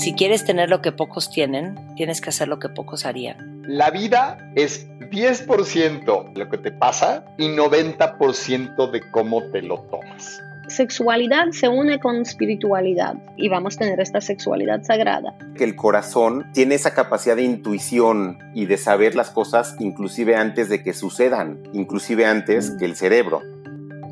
Si quieres tener lo que pocos tienen, tienes que hacer lo que pocos harían. La vida es 10% lo que te pasa y 90% de cómo te lo tomas. Sexualidad se une con espiritualidad y vamos a tener esta sexualidad sagrada. Que el corazón tiene esa capacidad de intuición y de saber las cosas inclusive antes de que sucedan, inclusive antes que el cerebro.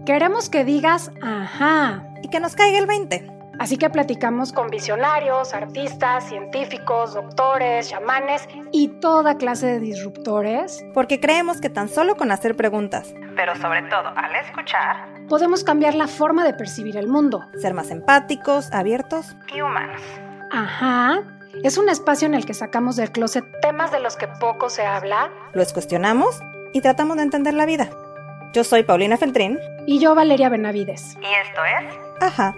Queremos que digas ajá y que nos caiga el 20. Así que platicamos con visionarios, artistas, científicos, doctores, chamanes y toda clase de disruptores. Porque creemos que tan solo con hacer preguntas, pero sobre todo al escuchar, podemos cambiar la forma de percibir el mundo. Ser más empáticos, abiertos y humanos. Ajá. Es un espacio en el que sacamos del closet temas de los que poco se habla. Los cuestionamos y tratamos de entender la vida. Yo soy Paulina Feltrín. Y yo Valeria Benavides. Y esto es... Ajá.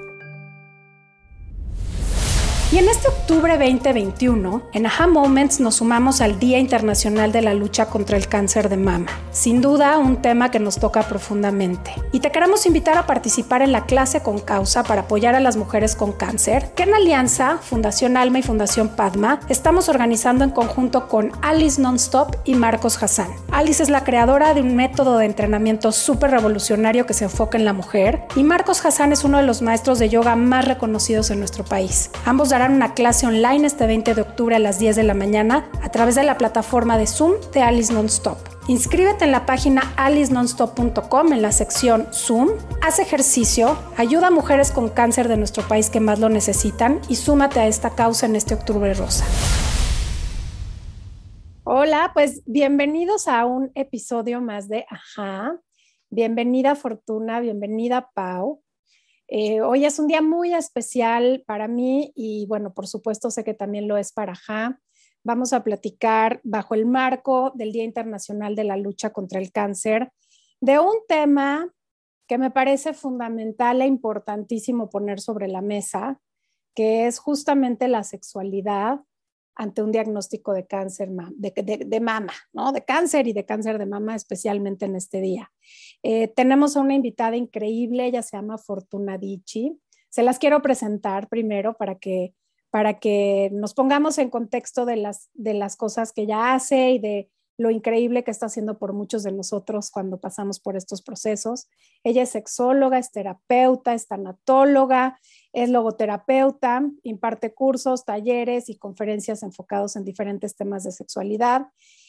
Y en este octubre 2021, en Aha Moments nos sumamos al Día Internacional de la Lucha contra el Cáncer de Mama. Sin duda, un tema que nos toca profundamente. Y te queremos invitar a participar en la clase con causa para apoyar a las mujeres con cáncer, que en alianza, Fundación Alma y Fundación Padma, estamos organizando en conjunto con Alice Nonstop y Marcos Hassan. Alice es la creadora de un método de entrenamiento súper revolucionario que se enfoca en la mujer, y Marcos Hassan es uno de los maestros de yoga más reconocidos en nuestro país. Ambos una clase online este 20 de octubre a las 10 de la mañana a través de la plataforma de Zoom de Alice Nonstop. Inscríbete en la página alicenonstop.com en la sección Zoom, haz ejercicio, ayuda a mujeres con cáncer de nuestro país que más lo necesitan y súmate a esta causa en este octubre rosa. Hola, pues bienvenidos a un episodio más de Ajá. Bienvenida Fortuna, bienvenida Pau. Eh, hoy es un día muy especial para mí y bueno, por supuesto sé que también lo es para Ja. Vamos a platicar bajo el marco del Día Internacional de la Lucha contra el Cáncer de un tema que me parece fundamental e importantísimo poner sobre la mesa, que es justamente la sexualidad ante un diagnóstico de cáncer de, mama, ¿no? De cáncer y de cáncer de mama, especialmente en este día. Eh, tenemos a una invitada increíble, ella se llama Fortuna Dici. Se las quiero presentar primero para que, para que nos pongamos en contexto de las, de las cosas que ella hace y de lo increíble que está haciendo por muchos de nosotros cuando pasamos por estos procesos. Ella es sexóloga, es terapeuta, es tanatóloga, es logoterapeuta, imparte cursos, talleres y conferencias enfocados en diferentes temas de sexualidad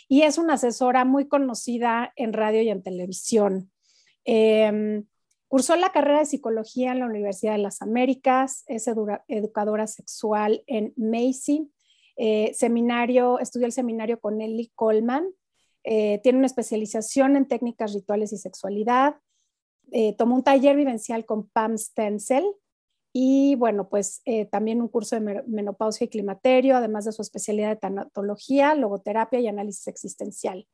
y es una asesora muy conocida en radio y en televisión. Em, cursó la carrera de psicología en la Universidad de las Américas, es educadora sexual en Macy, eh, seminario, estudió el seminario con Ellie Coleman eh, tiene una especialización en técnicas rituales y sexualidad. Eh, tomó un taller vivencial con Pam Stenzel y bueno, pues eh, también un curso de menopausia y climaterio, además de su especialidad de tanatología, logoterapia y análisis existencial.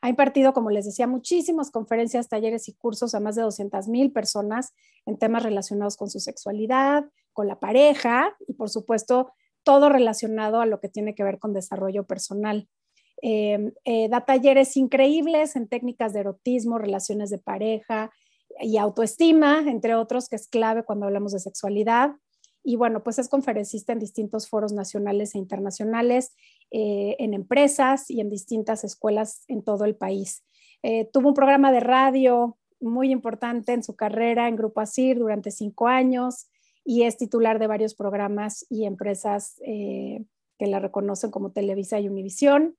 Ha impartido, como les decía, muchísimas conferencias, talleres y cursos a más de 200 mil personas en temas relacionados con su sexualidad, con la pareja y, por supuesto, todo relacionado a lo que tiene que ver con desarrollo personal. Em, eh, da talleres increíbles en técnicas de erotismo, relaciones de pareja y autoestima, entre otros, que es clave cuando hablamos de sexualidad. Y bueno, pues es conferencista en distintos foros nacionales e internacionales, eh, en empresas y en distintas escuelas en todo el país. Eh, tuvo un programa de radio muy importante en su carrera en Grupo ASIR durante cinco años y es titular de varios programas y empresas que la reconocen como Televisa y Univisión.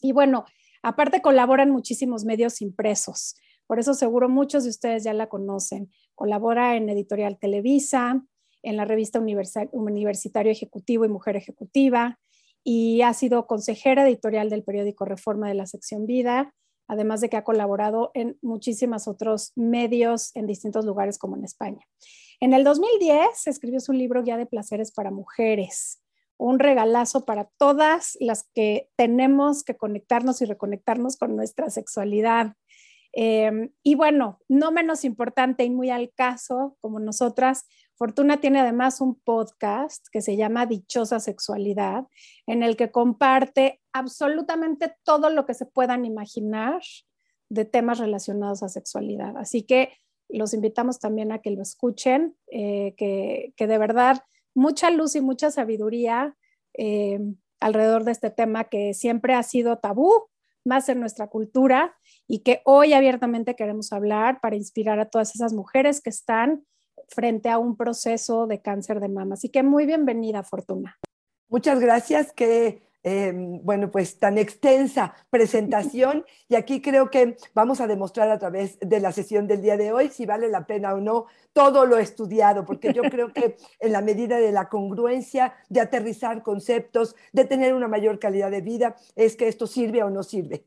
Y bueno, aparte colabora en muchísimos medios impresos. Por eso seguro muchos de ustedes ya la conocen. Colabora en Editorial Televisa, en la revista Universitario Ejecutivo y Mujer Ejecutiva y ha sido consejera editorial del periódico Reforma de la sección Vida, además de que ha colaborado en muchísimos otros medios en distintos lugares como en España. En el 2010 escribió su libro Guía de Placeres para Mujeres, un regalazo para todas las que tenemos que conectarnos y reconectarnos con nuestra sexualidad. Em, y bueno, no menos importante y muy al caso, como nosotras, Fortuna tiene además un podcast que se llama Dichosa Sexualidad, en el que comparte absolutamente todo lo que se puedan imaginar de temas relacionados a sexualidad. Así que los invitamos también a que lo escuchen, eh, que, que de verdad mucha luz y mucha sabiduría eh, alrededor de este tema que siempre ha sido tabú, más en nuestra cultura y que hoy abiertamente queremos hablar para inspirar a todas esas mujeres que están frente a un proceso de cáncer de mama. Así que muy bienvenida, Fortuna. Muchas gracias, que em, bueno, pues tan extensa presentación y aquí creo que vamos a demostrar a través de la sesión del día de hoy si vale la pena o no todo lo estudiado, porque yo creo que en la medida de la congruencia, de aterrizar conceptos, de tener una mayor calidad de vida, es que esto sirve o no sirve.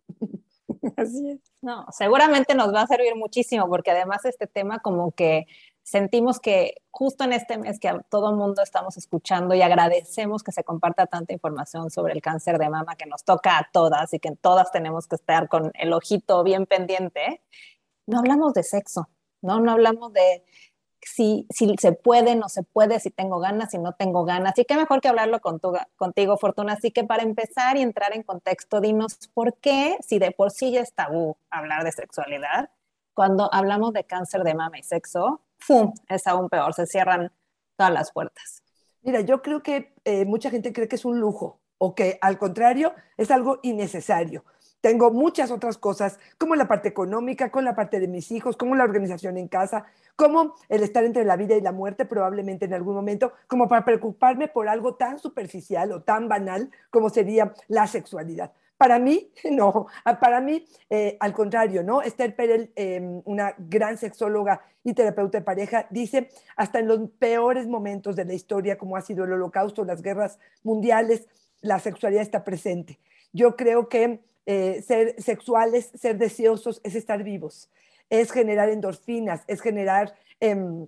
Así es. No, seguramente nos va a servir muchísimo porque además este tema como que sentimos que justo en este mes que a todo mundo estamos escuchando y agradecemos que se comparta tanta información sobre el cáncer de mama que nos toca a todas y que todas tenemos que estar con el ojito bien pendiente, no hablamos de sexo, ¿no? No hablamos de si, si se puede, no se puede, si tengo ganas, si no tengo ganas. Y qué mejor que hablarlo con tu, contigo, Fortuna. Así que para empezar y entrar en contexto, dinos por qué, si de por sí ya es tabú hablar de sexualidad, cuando hablamos de cáncer de mama y sexo, ¡fum! es aún peor, se cierran todas las puertas. Mira, yo creo que eh, mucha gente cree que es un lujo o que al contrario es algo innecesario. Tengo muchas otras cosas, como la parte económica, con la parte de mis hijos, como la organización en casa, como el estar entre la vida y la muerte probablemente en algún momento, como para preocuparme por algo tan superficial o tan banal como sería la sexualidad. Para mí, no. Para mí, eh, al contrario, ¿no? Esther Perel, em, una gran sexóloga y terapeuta de pareja, dice, hasta en los peores momentos de la historia, como ha sido el holocausto, las guerras mundiales, la sexualidad está presente. Yo creo que eh, ser sexuales, ser deseosos, es estar vivos, es generar endorfinas, es generar... Em,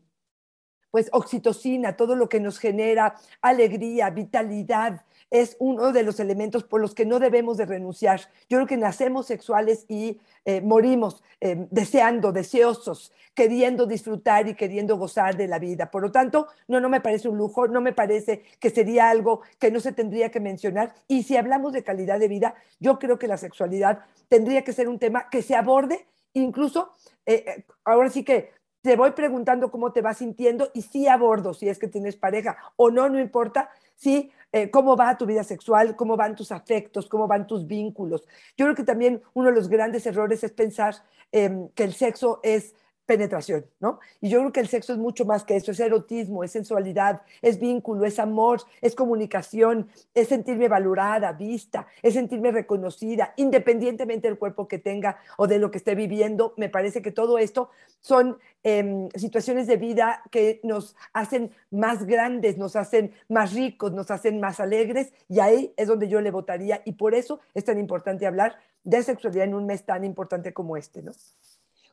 pues oxitocina, todo lo que nos genera alegría, vitalidad, es uno de los elementos por los que no debemos de renunciar. Yo creo que nacemos sexuales y eh, morimos eh, deseando, deseosos, queriendo disfrutar y queriendo gozar de la vida. Por lo tanto, no, no me parece un lujo, no me parece que sería algo que no se tendría que mencionar. Y si hablamos de calidad de vida, yo creo que la sexualidad tendría que ser un tema que se aborde incluso, eh, ahora sí que te voy preguntando cómo te vas sintiendo y si abordo, si es que tienes pareja o no, no importa, sí, eh, cómo va tu vida sexual, cómo van tus afectos, cómo van tus vínculos. Yo creo que también uno de los grandes errores es pensar em, que el sexo es penetración, ¿no? Y yo creo que el sexo es mucho más que eso, es erotismo, es sensualidad, es vínculo, es amor, es comunicación, es sentirme valorada, vista, es sentirme reconocida, independientemente del cuerpo que tenga o de lo que esté viviendo. Me parece que todo esto son em, situaciones de vida que nos hacen más grandes, nos hacen más ricos, nos hacen más alegres y ahí es donde yo le votaría y por eso es tan importante hablar de sexualidad en un mes tan importante como este, ¿no?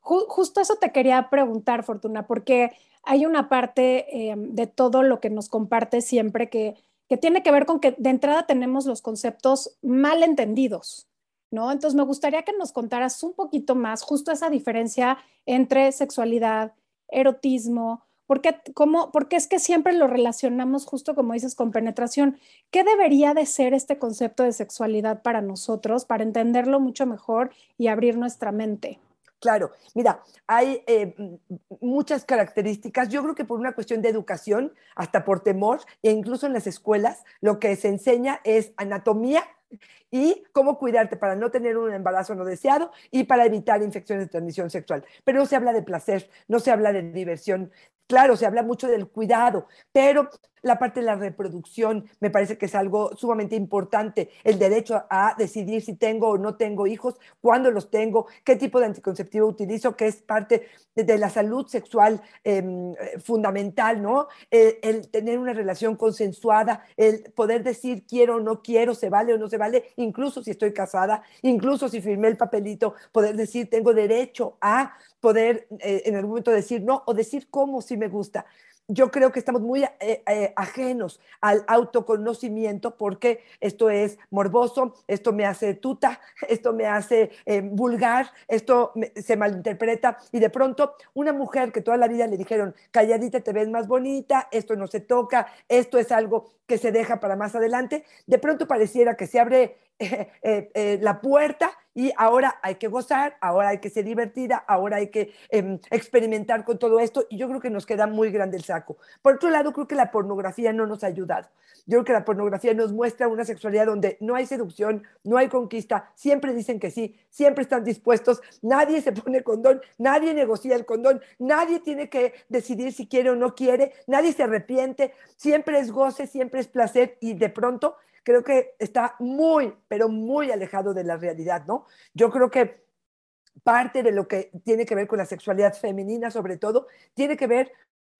Justo eso te quería preguntar, Fortuna, porque hay una parte eh, de todo lo que nos comparte siempre que, que tiene que ver con que de entrada tenemos los conceptos mal entendidos, ¿no? Entonces me gustaría que nos contaras un poquito más justo esa diferencia entre sexualidad, erotismo, porque, es que siempre lo relacionamos justo como dices con penetración. ¿Qué debería de ser este concepto de sexualidad para nosotros, para entenderlo mucho mejor y abrir nuestra mente? Claro, mira, hay eh, muchas características. Yo creo que por una cuestión de educación, hasta por temor, e incluso en las escuelas, lo que se enseña es anatomía y cómo cuidarte para no tener un embarazo no deseado y para evitar infecciones de transmisión sexual. Pero no se habla de placer, no se habla de diversión. Claro, se habla mucho del cuidado, pero la parte de la reproducción me parece que es algo sumamente importante, el derecho a decidir si tengo o no tengo hijos, cuándo los tengo, qué tipo de anticonceptivo utilizo, que es parte de, la salud sexual em, eh, fundamental, ¿no? El, tener una relación consensuada, el poder decir quiero o no quiero, se vale o no se vale, incluso si estoy casada, incluso si firmé el papelito, poder decir tengo derecho a poder eh, en algún momento decir no o decir cómo si me gusta. Yo creo que estamos muy eh, eh, ajenos al autoconocimiento porque esto es morboso, esto me hace tuta, esto me hace vulgar, esto se malinterpreta. Y de pronto una mujer que toda la vida le dijeron, calladita te ves más bonita, esto no se toca, esto es algo que se deja para más adelante, de pronto pareciera que se abre eh, eh, eh, la puerta y ahora hay que gozar, ahora hay que ser divertida, ahora hay que em, experimentar con todo esto y yo creo que nos queda muy grande el saco. Por otro lado, creo que la pornografía no nos ha ayudado. Yo creo que la pornografía nos muestra una sexualidad donde no hay seducción, no hay conquista, siempre dicen que sí, siempre están dispuestos, nadie se pone condón, nadie negocia el condón, nadie tiene que decidir si quiere o no quiere, nadie se arrepiente, siempre es goce, siempre es placer y de pronto creo que está muy, pero muy alejado de la realidad, ¿no? Yo creo que parte de lo que tiene que ver con la sexualidad femenina, sobre todo, tiene que ver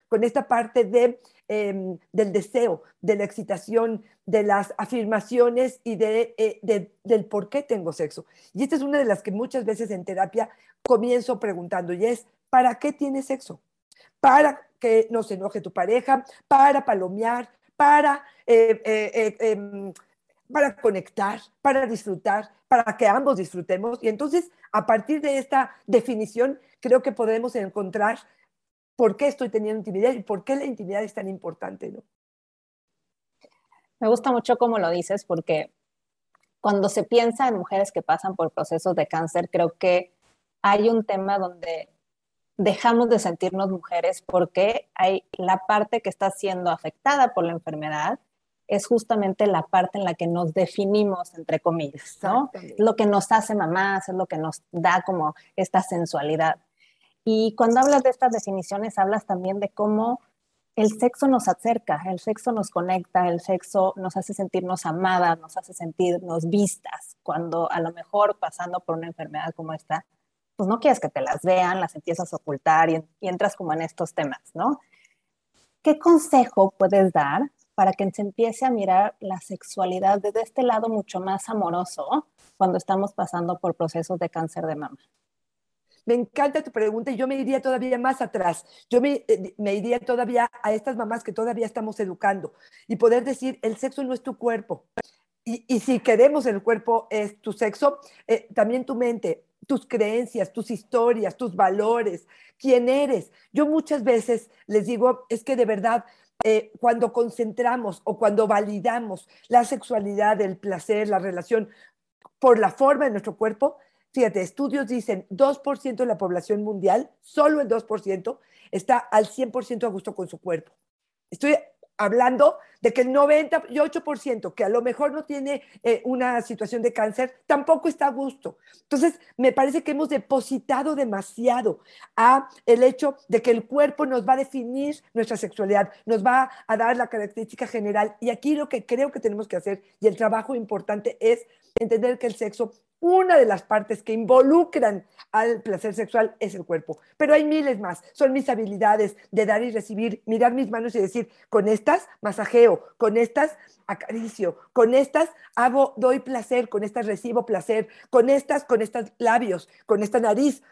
con esta parte de, em, del deseo, de la excitación, de las afirmaciones y eh, de, del por qué tengo sexo. Y esta es una de las que muchas veces en terapia comienzo preguntando es, ¿para qué tienes sexo? Para que no se enoje tu pareja, para palomear, para, eh, eh, eh, em, para conectar, para disfrutar, para que ambos disfrutemos. Y entonces, a partir de esta definición, creo que podemos encontrar por qué estoy teniendo intimidad y por qué la intimidad es tan importante. ¿no? Me gusta mucho cómo lo dices, porque cuando se piensa en mujeres que pasan por procesos de cáncer, creo que hay un tema donde dejamos de sentirnos mujeres porque hay la parte que está siendo afectada por la enfermedad es justamente la parte en la que nos definimos, entre comillas, ¿no? Lo que nos hace mamás, es lo que nos da como esta sensualidad. Y cuando hablas de estas definiciones, hablas también de cómo el sexo nos acerca, el sexo nos conecta, el sexo nos hace sentirnos amadas, nos hace sentirnos vistas, cuando a lo mejor pasando por una enfermedad como esta, pues no quieres que te las vean, las empiezas a ocultar y, entras como en estos temas, ¿no? ¿Qué consejo puedes dar para que se empiece a mirar la sexualidad desde este lado mucho más amoroso cuando estamos pasando por procesos de cáncer de mama? Me encanta tu pregunta y yo me iría todavía más atrás. Yo me, eh, iría todavía a estas mamás que todavía estamos educando y poder decir, el sexo no es tu cuerpo. Y, y si queremos el cuerpo es tu sexo, eh, también tu mente tus creencias, tus historias, tus valores, quién eres. Yo muchas veces les digo, es que de verdad, eh, cuando concentramos o cuando validamos la sexualidad, el placer, la relación por la forma de nuestro cuerpo, fíjate, estudios dicen 2% de la población mundial, solo el 2%, está al 100% a gusto con su cuerpo. Estoy hablando de que el 98% que a lo mejor no tiene eh, una situación de cáncer, tampoco está a gusto. Entonces, me parece que hemos depositado demasiado a el hecho de que el cuerpo nos va a definir nuestra sexualidad, nos va a dar la característica general. Y aquí lo que creo que tenemos que hacer, y el trabajo importante, es entender que el sexo una de las partes que involucran al placer sexual es el cuerpo, pero hay miles más. Son mis habilidades de dar y recibir, mirar mis manos y decir, con estas masajeo, con estas acaricio, con estas hago, doy placer, con estas recibo placer, con estas, con estos labios, con esta nariz.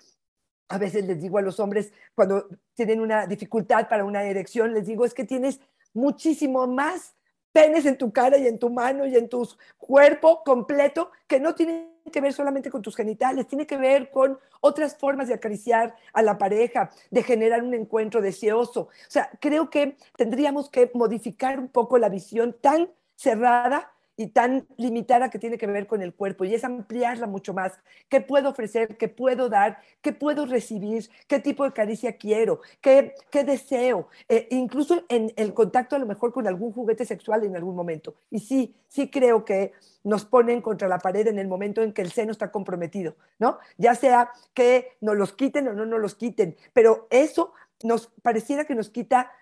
A veces les digo a los hombres cuando tienen una dificultad para una erección, les digo, es que tienes muchísimo más penes en tu cara y en tu mano y en tu cuerpo completo que no tienen que ver solamente con tus genitales, tiene que ver con otras formas de acariciar a la pareja, de generar un encuentro deseoso. O sea, creo que tendríamos que modificar un poco la visión tan cerrada y tan limitada que tiene que ver con el cuerpo y es ampliarla mucho más. ¿Qué puedo ofrecer? ¿Qué puedo dar? ¿Qué puedo recibir? ¿Qué tipo de caricia quiero? ¿Qué, qué deseo? Eh, incluso en el contacto a lo mejor con algún juguete sexual en algún momento. Y sí, sí creo que nos ponen contra la pared en el momento en que el seno está comprometido, ¿no? Ya sea que nos los quiten o no nos los quiten, pero eso nos pareciera que nos quita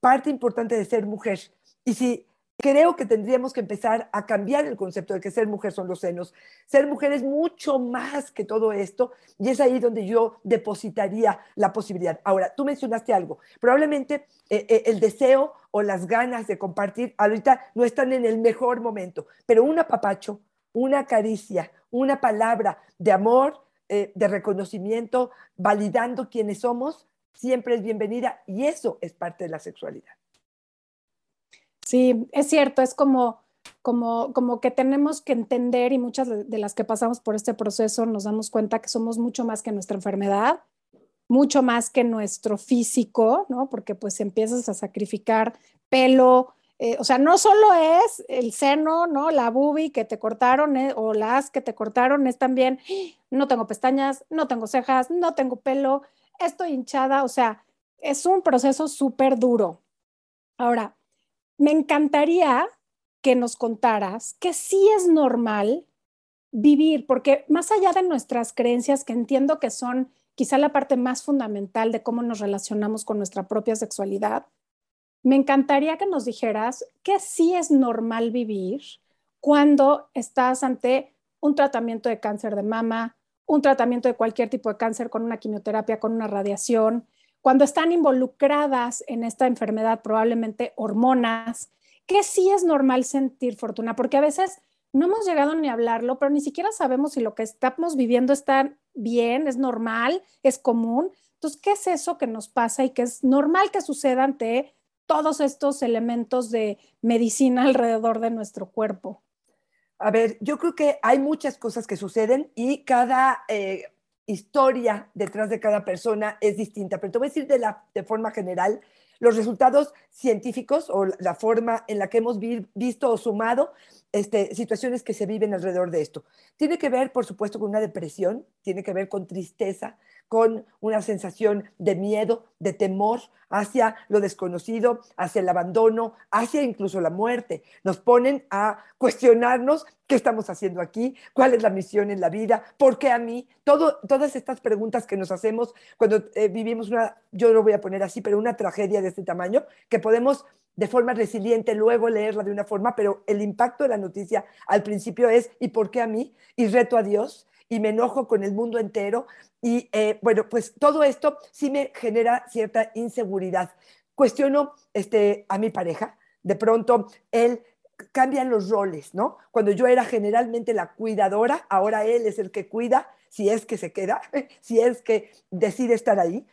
parte importante de ser mujer. Y si creo que tendríamos que empezar a cambiar el concepto de que ser mujer son los senos. Ser mujer es mucho más que todo esto y es ahí donde yo depositaría la posibilidad. Ahora, tú mencionaste algo. Probablemente eh, eh, el deseo o las ganas de compartir ahorita no están en el mejor momento, pero un apapacho, una caricia, una palabra de amor, eh, de reconocimiento, validando quiénes somos, siempre es bienvenida y eso es parte de la sexualidad. Sí, es cierto, es como, como, como que tenemos que entender y muchas de las que pasamos por este proceso nos damos cuenta que somos mucho más que nuestra enfermedad, mucho más que nuestro físico, ¿no? Porque pues empiezas a sacrificar pelo, eh, o sea, no solo es el seno, ¿no? La bubi que te cortaron eh, o las que te cortaron, es también, no tengo pestañas, no tengo cejas, no tengo pelo, estoy hinchada, o sea, es un proceso súper duro. Ahora, me encantaría que nos contaras que sí es normal vivir, porque más allá de nuestras creencias, que entiendo que son quizá la parte más fundamental de cómo nos relacionamos con nuestra propia sexualidad, me encantaría que nos dijeras que sí es normal vivir cuando estás ante un tratamiento de cáncer de mama, un tratamiento de cualquier tipo de cáncer con una quimioterapia, con una radiación, cuando están involucradas en esta enfermedad probablemente hormonas, que sí es normal sentir fortuna, porque a veces no hemos llegado ni a hablarlo, pero ni siquiera sabemos si lo que estamos viviendo está bien, es normal, es común. Entonces, ¿qué es eso que nos pasa y que es normal que suceda ante todos estos elementos de medicina alrededor de nuestro cuerpo? A ver, yo creo que hay muchas cosas que suceden y cada eh, historia detrás de cada persona es distinta, pero te voy a decir de, la, de forma general, los resultados científicos o la forma en la que hemos visto o sumado este, situaciones que se viven alrededor de esto. Tiene que ver, por supuesto, con una depresión, tiene que ver con tristeza, con una sensación de miedo, de temor hacia lo desconocido, hacia el abandono, hacia incluso la muerte. Nos ponen a cuestionarnos qué estamos haciendo aquí, cuál es la misión en la vida, por qué a mí, todas estas preguntas que nos hacemos cuando eh, vivimos una, yo lo voy a poner así, pero una tragedia de este tamaño, que podemos de forma resiliente luego leerla de una forma, pero el impacto de la noticia al principio es ¿y por qué a mí? Y reto a Dios y me enojo con el mundo entero. Y eh, bueno, pues todo esto sí me genera cierta inseguridad. Cuestiono este, a mi pareja, de pronto él cambian los roles, ¿no? Cuando yo era generalmente la cuidadora, ahora él es el que cuida, si es que se queda, si es que decide estar ahí.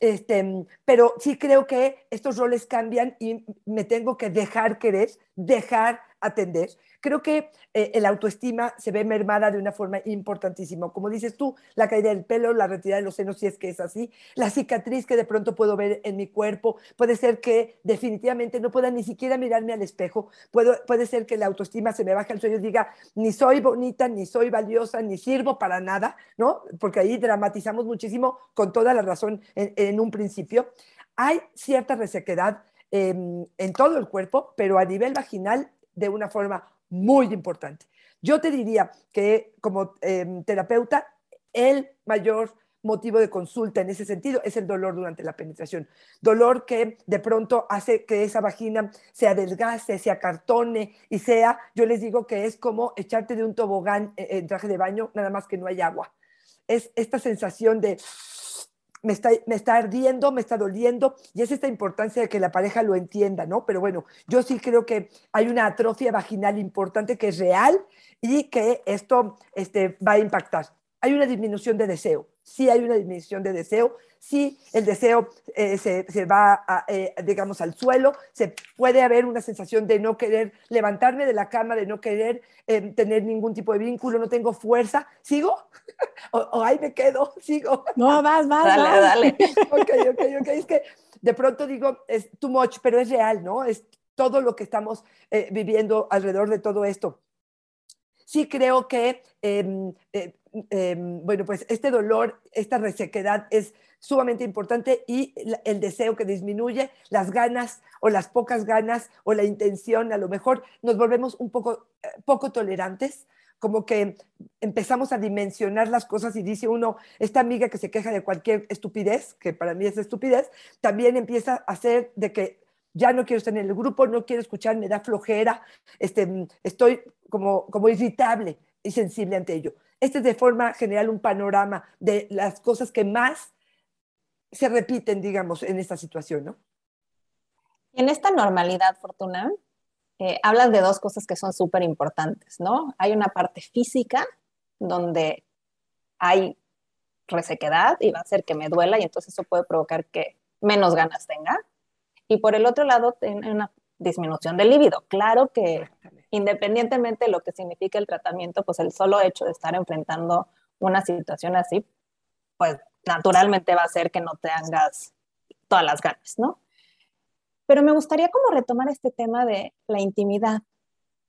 Este, pero sí creo que estos roles cambian y me tengo que dejar querer, dejar atender creo que eh, el autoestima se ve mermada de una forma importantísima. Como dices tú, la caída del pelo, la retirada de los senos, si es que es así, la cicatriz que de pronto puedo ver en mi cuerpo, puede ser que definitivamente no pueda ni siquiera mirarme al espejo, puede ser que la autoestima se me baje al sueño y diga, ni soy bonita, ni soy valiosa, ni sirvo para nada, ¿no? Porque ahí dramatizamos muchísimo con toda la razón en, un principio. Hay cierta resequedad em, en todo el cuerpo, pero a nivel vaginal de una forma muy importante. Yo te diría que como em, terapeuta, el mayor motivo de consulta en ese sentido es el dolor durante la penetración. Dolor que de pronto hace que esa vagina se adelgace, se acartone y sea, yo les digo que es como echarte de un tobogán eh, en traje de baño, nada más que no hay agua. Es esta sensación de me está, me está ardiendo, me está doliendo, y es esta importancia de que la pareja lo entienda, ¿no? Pero bueno, yo sí creo que hay una atrofia vaginal importante que es real y que esto este, va a impactar. Hay una disminución de deseo, sí hay una disminución de deseo, sí el deseo eh, se, va, eh, digamos, al suelo, se puede haber una sensación de no querer levantarme de la cama, de no querer eh, tener ningún tipo de vínculo, no tengo fuerza, ¿sigo? o, ahí me quedo, sigo. No, vas, vas, dale, dale. ok, ok, ok, es que de pronto digo, es too much, pero es real, ¿no? Es todo lo que estamos viviendo alrededor de todo esto sí creo que, em, em, bueno, pues este dolor, esta resequedad es sumamente importante y el deseo que disminuye, las ganas o las pocas ganas o la intención, a lo mejor nos volvemos un poco, eh, poco tolerantes, como que empezamos a dimensionar las cosas y dice uno, esta amiga que se queja de cualquier estupidez, que para mí es estupidez, también empieza a hacer de que ya no quiero estar en el grupo, no quiero escuchar, me da flojera, este, estoy como, como irritable y sensible ante ello. Este es de forma general un panorama de las cosas que más se repiten, digamos, en esta situación, ¿no? En esta normalidad, Fortuna, eh, hablas de dos cosas que son súper importantes, ¿no? Hay una parte física donde hay resequedad y va a hacer que me duela y entonces eso puede provocar que menos ganas tenga. Y por el otro lado, tiene una disminución del líbido. Claro que independientemente de lo que signifique el tratamiento, pues el solo hecho de estar enfrentando una situación así, pues naturalmente va a hacer que no te hagas todas las ganas, ¿no? Pero me gustaría como retomar este tema de la intimidad,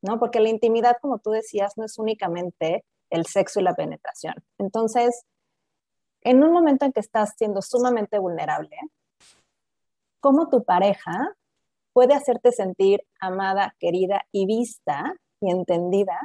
¿no? Porque la intimidad, como tú decías, no es únicamente el sexo y la penetración. Entonces, en un momento en que estás siendo sumamente vulnerable, ¿cómo tu pareja puede hacerte sentir amada, querida y vista y entendida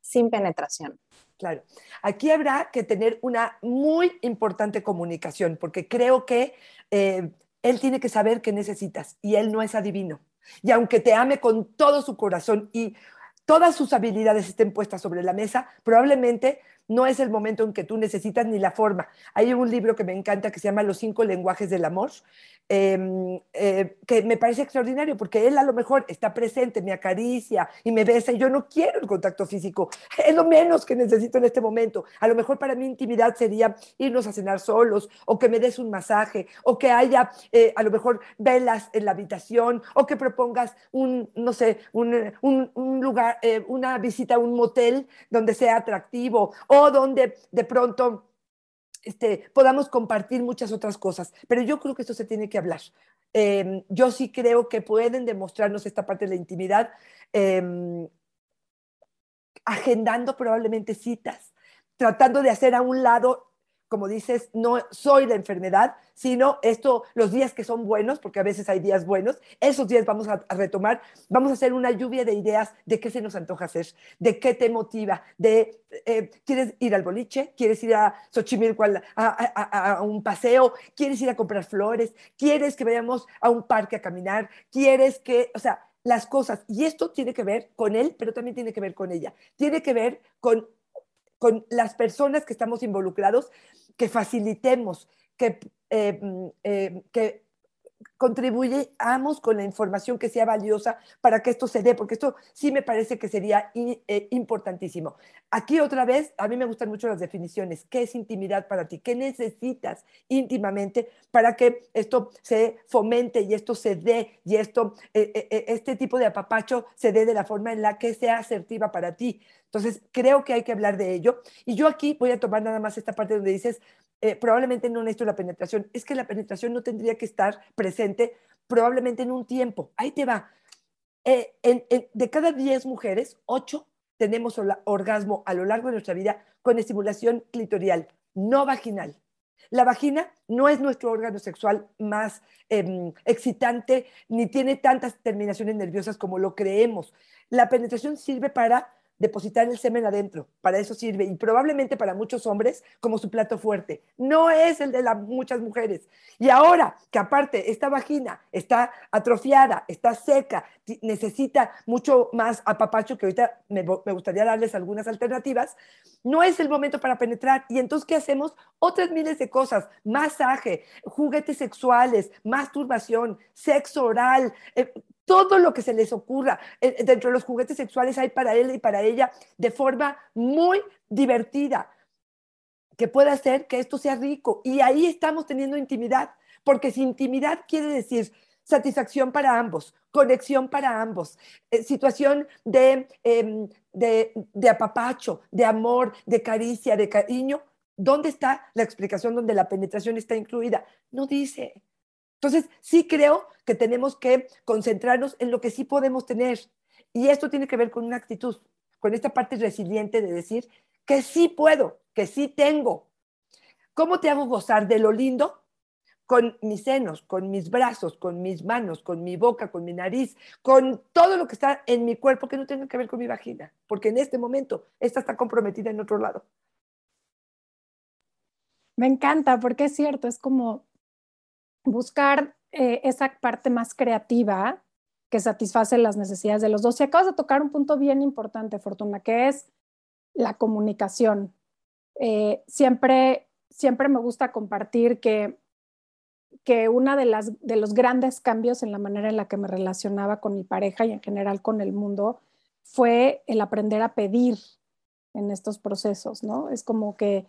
sin penetración? Claro. Aquí habrá que tener una muy importante comunicación, porque creo que eh, él tiene que saber qué necesitas y él no es adivino. Y aunque te ame con todo su corazón y todas sus habilidades estén puestas sobre la mesa, probablemente no es el momento en que tú necesitas ni la forma. Hay un libro que me encanta que se llama Los cinco lenguajes del amor, em, eh, que me parece extraordinario porque él a lo mejor está presente, me acaricia y me besa y yo no quiero el contacto físico. Es lo menos que necesito en este momento. A lo mejor para mi intimidad sería irnos a cenar solos o que me des un masaje o que haya eh, a lo mejor velas en la habitación o que propongas un, no sé, un, un, lugar, eh, una visita a un motel donde sea atractivo donde de pronto este, podamos compartir muchas otras cosas. Pero yo creo que esto se tiene que hablar. Em, yo sí creo que pueden demostrarnos esta parte de la intimidad em, agendando probablemente citas, tratando de hacer a un lado como dices, no soy la enfermedad, sino esto, los días que son buenos, porque a veces hay días buenos, esos días vamos a, retomar, vamos a hacer una lluvia de ideas de qué se nos antoja hacer, de qué te motiva, de, eh, ¿quieres ir al boliche? ¿Quieres ir a Xochimilco a, a, un paseo? ¿Quieres ir a comprar flores? ¿Quieres que vayamos a un parque a caminar? ¿Quieres que, o sea, las cosas, y esto tiene que ver con él, pero también tiene que ver con ella, tiene que ver con con las personas que estamos involucrados, que facilitemos, que, eh, mm, eh, que contribuyamos con la información que sea valiosa para que esto se dé, porque esto sí me parece que sería eh, importantísimo. Aquí otra vez, a mí me gustan mucho las definiciones. ¿Qué es intimidad para ti? ¿Qué necesitas íntimamente para que esto se fomente y esto se dé y esto, este tipo de apapacho se dé de la forma en la que sea asertiva para ti? Entonces, creo que hay que hablar de ello. Y yo aquí voy a tomar nada más esta parte donde dices, eh, probablemente no necesito la penetración. Es que la penetración no tendría que estar presente probablemente en un tiempo. Ahí te va. Eh, de cada 10 mujeres, 8 tenemos orgasmo a lo largo de nuestra vida con estimulación clitorial, no vaginal. La vagina no es nuestro órgano sexual más em, excitante ni tiene tantas terminaciones nerviosas como lo creemos. La penetración sirve para depositar el semen adentro. Para eso sirve y probablemente para muchos hombres como su plato fuerte. No es el de las muchas mujeres. Y ahora que aparte esta vagina está atrofiada, está seca, necesita mucho más apapacho, que ahorita me, gustaría darles algunas alternativas, no es el momento para penetrar. Y entonces, ¿qué hacemos? Otras miles de cosas, masaje, juguetes sexuales, masturbación, sexo oral, eh, todo lo que se les ocurra. Eh, dentro de los juguetes sexuales hay para él y para ella de forma muy divertida, que pueda hacer que esto sea rico. Y ahí estamos teniendo intimidad, porque si intimidad quiere decir satisfacción para ambos, conexión para ambos, eh, situación de, em, de, de apapacho, de amor, de caricia, de cariño. ¿Dónde está la explicación donde la penetración está incluida? No dice. Entonces, sí creo que tenemos que concentrarnos en lo que sí podemos tener. Y esto tiene que ver con una actitud, con esta parte resiliente de decir que sí puedo, que sí tengo. ¿Cómo te hago gozar de lo lindo? Con mis senos, con mis brazos, con mis manos, con mi boca, con mi nariz, con todo lo que está en mi cuerpo que no tenga que ver con mi vagina, porque en este momento esta está comprometida en otro lado. Me encanta, porque es cierto, es como buscar eh, esa parte más creativa que satisface las necesidades de los dos. Y acabas de tocar un punto bien importante, Fortuna, que es la comunicación. Eh, siempre, siempre me gusta compartir que, que uno de, las, de los grandes cambios en la manera en la que me relacionaba con mi pareja y en general con el mundo fue el aprender a pedir en estos procesos, ¿no? Es como que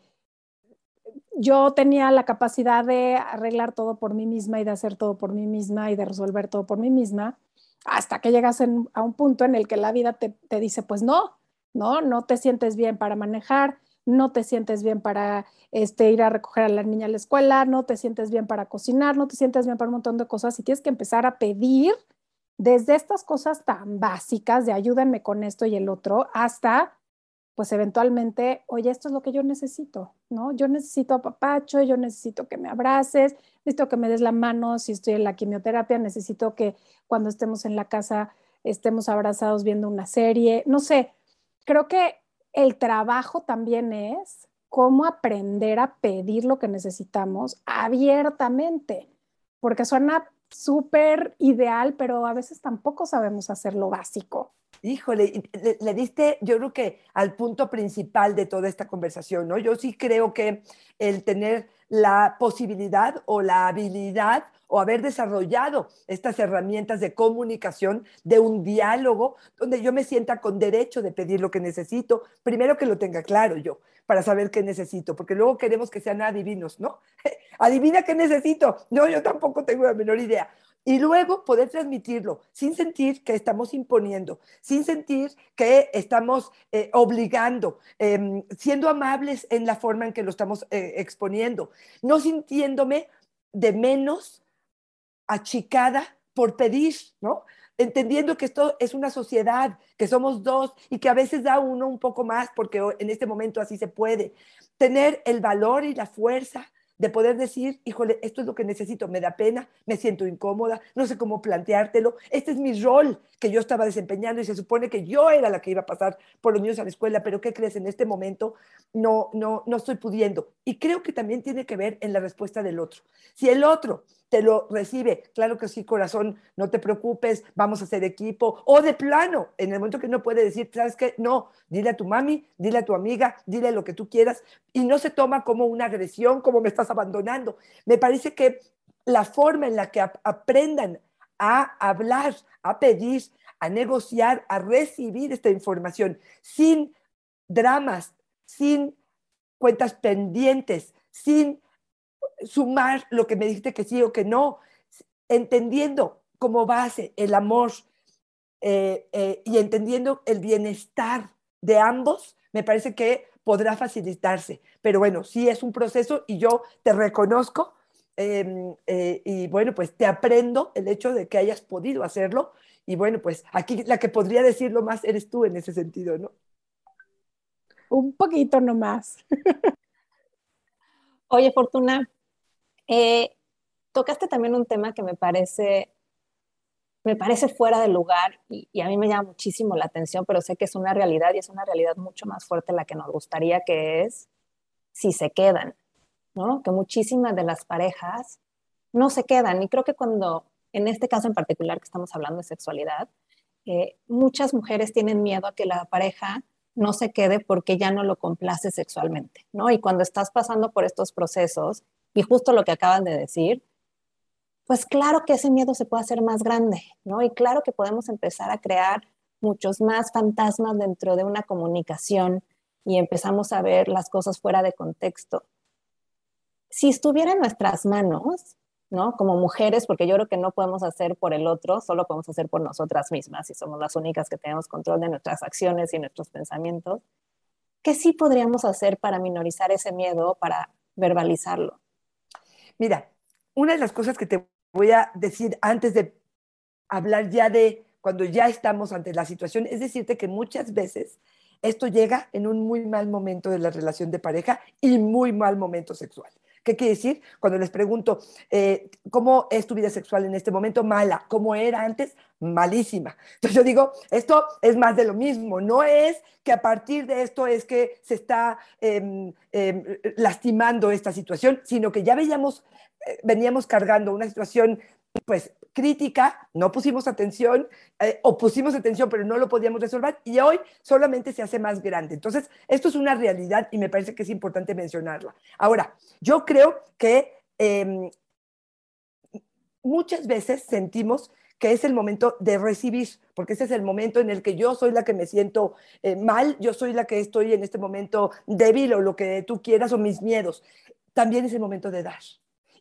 yo tenía la capacidad de arreglar todo por mí misma y de hacer todo por mí misma y de resolver todo por mí misma, hasta que llegas a un punto en el que la vida te, dice, pues no, no, no te sientes bien para manejar, no te sientes bien para este, ir a recoger a la niña a la escuela, no te sientes bien para cocinar, no te sientes bien para un montón de cosas y tienes que empezar a pedir desde estas cosas tan básicas de ayúdenme con esto y el otro, hasta pues eventualmente, oye, esto es lo que yo necesito, ¿no? Yo necesito apapacho, yo necesito que me abraces, necesito que me des la mano si estoy en la quimioterapia, necesito que cuando estemos en la casa estemos abrazados viendo una serie, no sé, creo que el trabajo también es cómo aprender a pedir lo que necesitamos abiertamente, porque suena súper ideal, pero a veces tampoco sabemos hacer lo básico. Híjole, le, le, diste, yo creo que al punto principal de toda esta conversación, ¿no? Yo sí creo que el tener la posibilidad o la habilidad o haber desarrollado estas herramientas de comunicación, de un diálogo, donde yo me sienta con derecho de pedir lo que necesito, primero que lo tenga claro yo, para saber qué necesito, porque luego queremos que sean adivinos, ¿no? Adivina qué necesito. No, yo tampoco tengo la menor idea y luego poder transmitirlo sin sentir que estamos imponiendo, sin sentir que estamos eh, obligando, eh, siendo amables en la forma en que lo estamos eh, exponiendo, no sintiéndome de menos achicada por pedir, ¿no? Entendiendo que esto es una sociedad, que somos dos y que a veces da uno un poco más porque en este momento así se puede. Tener el valor y la fuerza de poder decir, híjole, esto es lo que necesito, me da pena, me siento incómoda, no sé cómo planteártelo, este es mi rol que yo estaba desempeñando y se supone que yo era la que iba a pasar por los niños a la escuela, pero ¿qué crees? En este momento no, no, no estoy pudiendo. Y creo que también tiene que ver en la respuesta del otro. Si el otro te lo recibe, claro que sí, corazón, no te preocupes, vamos a hacer equipo, o de plano, en el momento que no puede decir, ¿sabes qué? No, dile a tu mami, dile a tu amiga, dile lo que tú quieras, y no se toma como una agresión, como me estás abandonando. Me parece que la forma en la que ap aprendan a hablar, a pedir, a negociar, a recibir esta información sin dramas, sin cuentas pendientes, sin sumar lo que me dijiste que sí o que no, entendiendo como base el amor eh, eh, y entendiendo el bienestar de ambos, me parece que podrá facilitarse. Pero bueno, sí es un proceso y yo te reconozco eh, y bueno, pues te aprendo el hecho de que hayas podido hacerlo y bueno, pues aquí la que podría decirlo más eres tú en ese sentido, ¿no? Un poquito nomás. Oye, Fortuna, eh, tocaste también un tema que me parece, me parece fuera de lugar y, y, a mí me llama muchísimo la atención, pero sé que es una realidad y es una realidad mucho más fuerte la que nos gustaría que es si se quedan, ¿no? Que muchísimas de las parejas no se quedan y creo que cuando, en este caso en particular que estamos hablando de sexualidad, eh, muchas mujeres tienen miedo a que la pareja no se quede porque ya no lo complace sexualmente, ¿no? Y cuando estás pasando por estos procesos y justo lo que acaban de decir, pues claro que ese miedo se puede hacer más grande, ¿no? Y claro que podemos empezar a crear muchos más fantasmas dentro de una comunicación y empezamos a ver las cosas fuera de contexto. Si estuviera en nuestras manos, ¿no? Como mujeres, porque yo creo que no podemos hacer por el otro, solo podemos hacer por nosotras mismas y somos las únicas que tenemos control de nuestras acciones y nuestros pensamientos. ¿Qué sí podríamos hacer para minorizar ese miedo, para verbalizarlo? Mira, una de las cosas que te voy a decir antes de hablar ya de cuando ya estamos ante la situación, es decirte que muchas veces esto llega en un muy mal momento de la relación de pareja y muy mal momento sexual. ¿Qué quiere decir? Cuando les pregunto, eh, ¿cómo es tu vida sexual en este momento? Mala. ¿Cómo era antes? Malísima. Entonces yo digo, esto es más de lo mismo. No es que a partir de esto es que se está eh, eh, lastimando esta situación, sino que ya veíamos, eh, veníamos cargando una situación pues crítica, no pusimos atención eh, o pusimos atención pero no lo podíamos resolver y hoy solamente se hace más grande. Entonces, esto es una realidad y me parece que es importante mencionarla. Ahora, yo creo que eh, muchas veces sentimos que es el momento de recibir, porque ese es el momento en el que yo soy la que me siento eh, mal, yo soy la que estoy en este momento débil o lo que tú quieras o mis miedos. También es el momento de dar.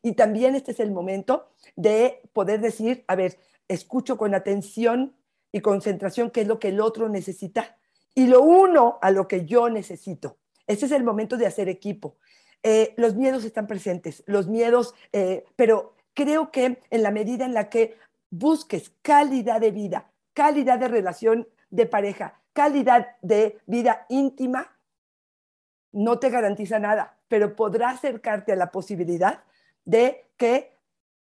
Y también este es el momento de poder decir, a ver, escucho con atención y concentración qué es lo que el otro necesita y lo uno a lo que yo necesito. Ese es el momento de hacer equipo. Eh, los miedos están presentes, los miedos, eh, pero creo que en la medida en la que busques calidad de vida, calidad de relación de pareja, calidad de vida íntima, no te garantiza nada, pero podrá acercarte a la posibilidad de que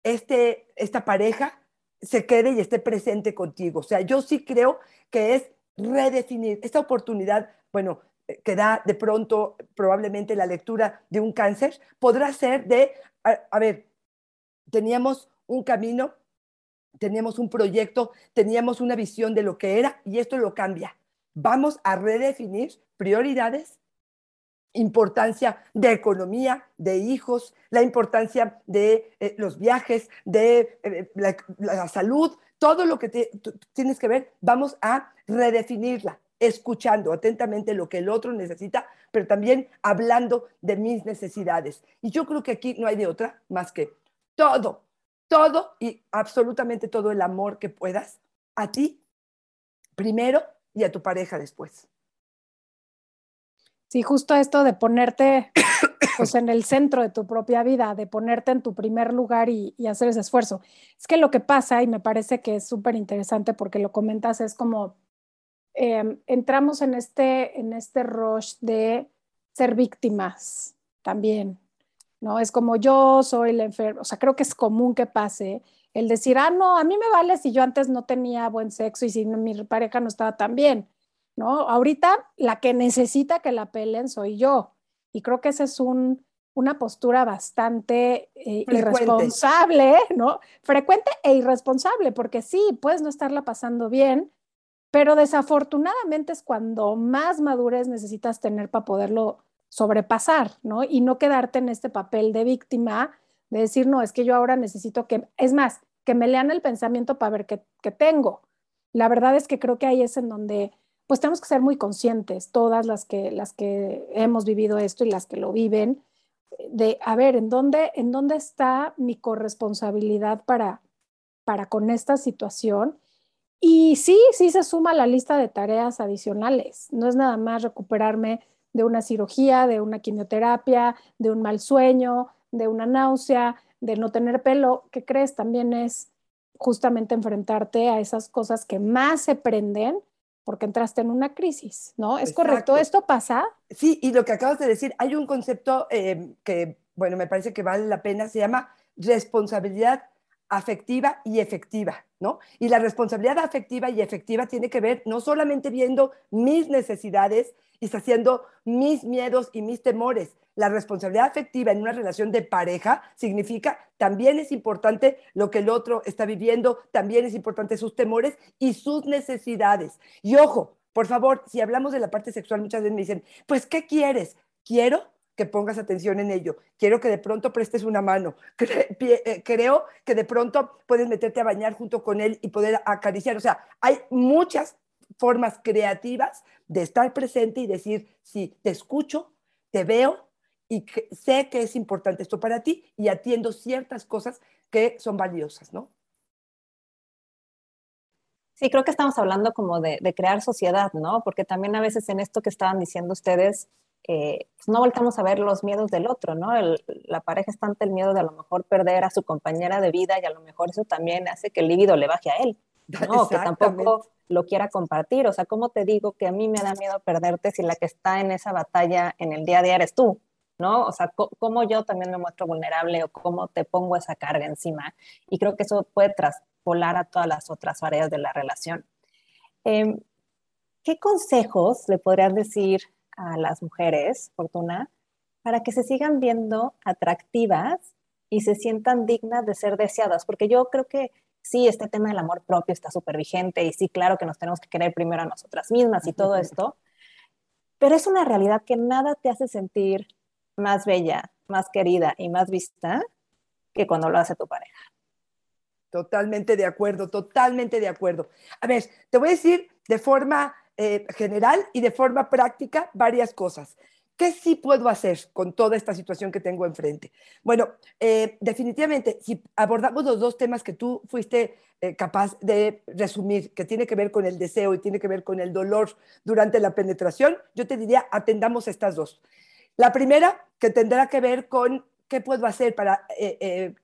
este, esta pareja se quede y esté presente contigo. O sea, yo sí creo que es redefinir esta oportunidad, bueno, eh, que da de pronto probablemente la lectura de un cáncer, podrá ser de, a, ver, teníamos un camino, teníamos un proyecto, teníamos una visión de lo que era y esto lo cambia. Vamos a redefinir prioridades, importancia de economía, de hijos, la importancia de eh, los viajes, de eh, la, salud, todo lo que tienes que ver, vamos a redefinirla, escuchando atentamente lo que el otro necesita, pero también hablando de mis necesidades. Y yo creo que aquí no hay de otra más que todo, todo y absolutamente todo el amor que puedas a ti primero y a tu pareja después. Sí, justo esto de ponerte pues, en el centro de tu propia vida, de ponerte en tu primer lugar y, hacer ese esfuerzo. Es que lo que pasa, y me parece que es súper interesante porque lo comentas, es como em, entramos en este, en este rush de ser víctimas también, ¿no? Es como yo soy la enferma, o sea, creo que es común que pase el decir, ah, no, a mí me vale si yo antes no tenía buen sexo y si mi pareja no estaba tan bien ¿no? Ahorita la que necesita que la pelen soy yo. Y creo que esa es una postura bastante eh, irresponsable, ¿no? Frecuente e irresponsable, porque sí, puedes no estarla pasando bien, pero desafortunadamente es cuando más madurez necesitas tener para poderlo sobrepasar, ¿no? Y no quedarte en este papel de víctima, de decir, no, es que yo ahora necesito que, es más, que me lean el pensamiento para ver qué, qué tengo. La verdad es que creo que ahí es en donde pues tenemos que ser muy conscientes, todas las que, las que hemos vivido esto y las que lo viven, de, a ver, ¿en dónde, en dónde está mi corresponsabilidad para, para con esta situación? Y sí, sí se suma la lista de tareas adicionales. No es nada más recuperarme de una cirugía, de una quimioterapia, de un mal sueño, de una náusea, de no tener pelo. ¿Qué crees? También es justamente enfrentarte a esas cosas que más se prenden porque entraste en una crisis, ¿no? ¿Es correcto? ¿Esto pasa? Sí, y lo que acabas de decir, hay un concepto eh, que, bueno, me parece que vale la pena, se llama responsabilidad afectiva y efectiva, ¿no? Y la responsabilidad afectiva y efectiva tiene que ver no solamente viendo mis necesidades y saciando mis miedos y mis temores, la responsabilidad afectiva en una relación de pareja significa también es importante lo que el otro está viviendo, también es importante sus temores y sus necesidades. Y ojo, por favor, si hablamos de la parte sexual, muchas veces me dicen, pues, ¿qué quieres? Quiero que pongas atención en ello. Quiero que de pronto prestes una mano. Eh, creo que de pronto puedes meterte a bañar junto con él y poder acariciar. O sea, hay muchas formas creativas de estar presente y decir, sí, te escucho, te veo, y sé que es importante esto para ti y atiendo ciertas cosas que son valiosas, ¿no? Sí, creo que estamos hablando como de, crear sociedad, ¿no? Porque también a veces en esto que estaban diciendo ustedes, eh, pues no voltamos a ver los miedos del otro, ¿no? la pareja está ante el miedo de a lo mejor perder a su compañera de vida y a lo mejor eso también hace que el líbido le baje a él, ¿no? que tampoco lo quiera compartir. O sea, ¿cómo te digo que a mí me da miedo perderte si la que está en esa batalla en el día a día eres tú? ¿no? O sea, cómo yo también me muestro vulnerable o cómo te pongo esa carga encima. Y creo que eso puede traspolar a todas las otras áreas de la relación. Em, ¿Qué consejos le podrías decir a las mujeres, Fortuna, para que se sigan viendo atractivas y se sientan dignas de ser deseadas? Porque yo creo que sí, este tema del amor propio está súper vigente y sí, claro que nos tenemos que querer primero a nosotras mismas y todo esto, pero es una realidad que nada te hace sentir más bella, más querida y más vista que cuando lo hace tu pareja. Totalmente de acuerdo, totalmente de acuerdo. A ver, te voy a decir de forma eh, general y de forma práctica varias cosas. ¿Qué sí puedo hacer con toda esta situación que tengo enfrente? Bueno, eh, definitivamente, si abordamos los dos temas que tú fuiste eh, capaz de resumir, que tiene que ver con el deseo y tiene que ver con el dolor durante la penetración, yo te diría, atendamos estas dos. La primera, que tendrá que ver con qué puedo hacer para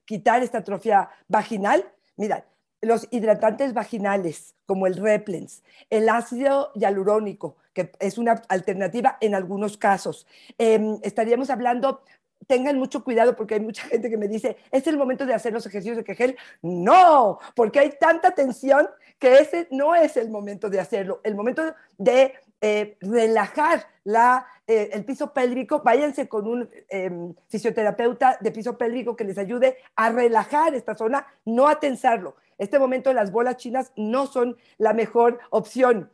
quitar esta atrofia vaginal. Mira, los hidratantes vaginales, como el Replens, el ácido hialurónico, que es una alternativa en algunos casos. Em, estaríamos hablando tengan mucho cuidado porque hay mucha gente que me dice, es el momento de hacer los ejercicios de Kegel. No, porque hay tanta tensión que ese no es el momento de hacerlo. El momento de eh, relajar la, eh, el piso pélvico, váyanse con un em, fisioterapeuta de piso pélvico que les ayude a relajar esta zona, no a tensarlo. Este momento las bolas chinas no son la mejor opción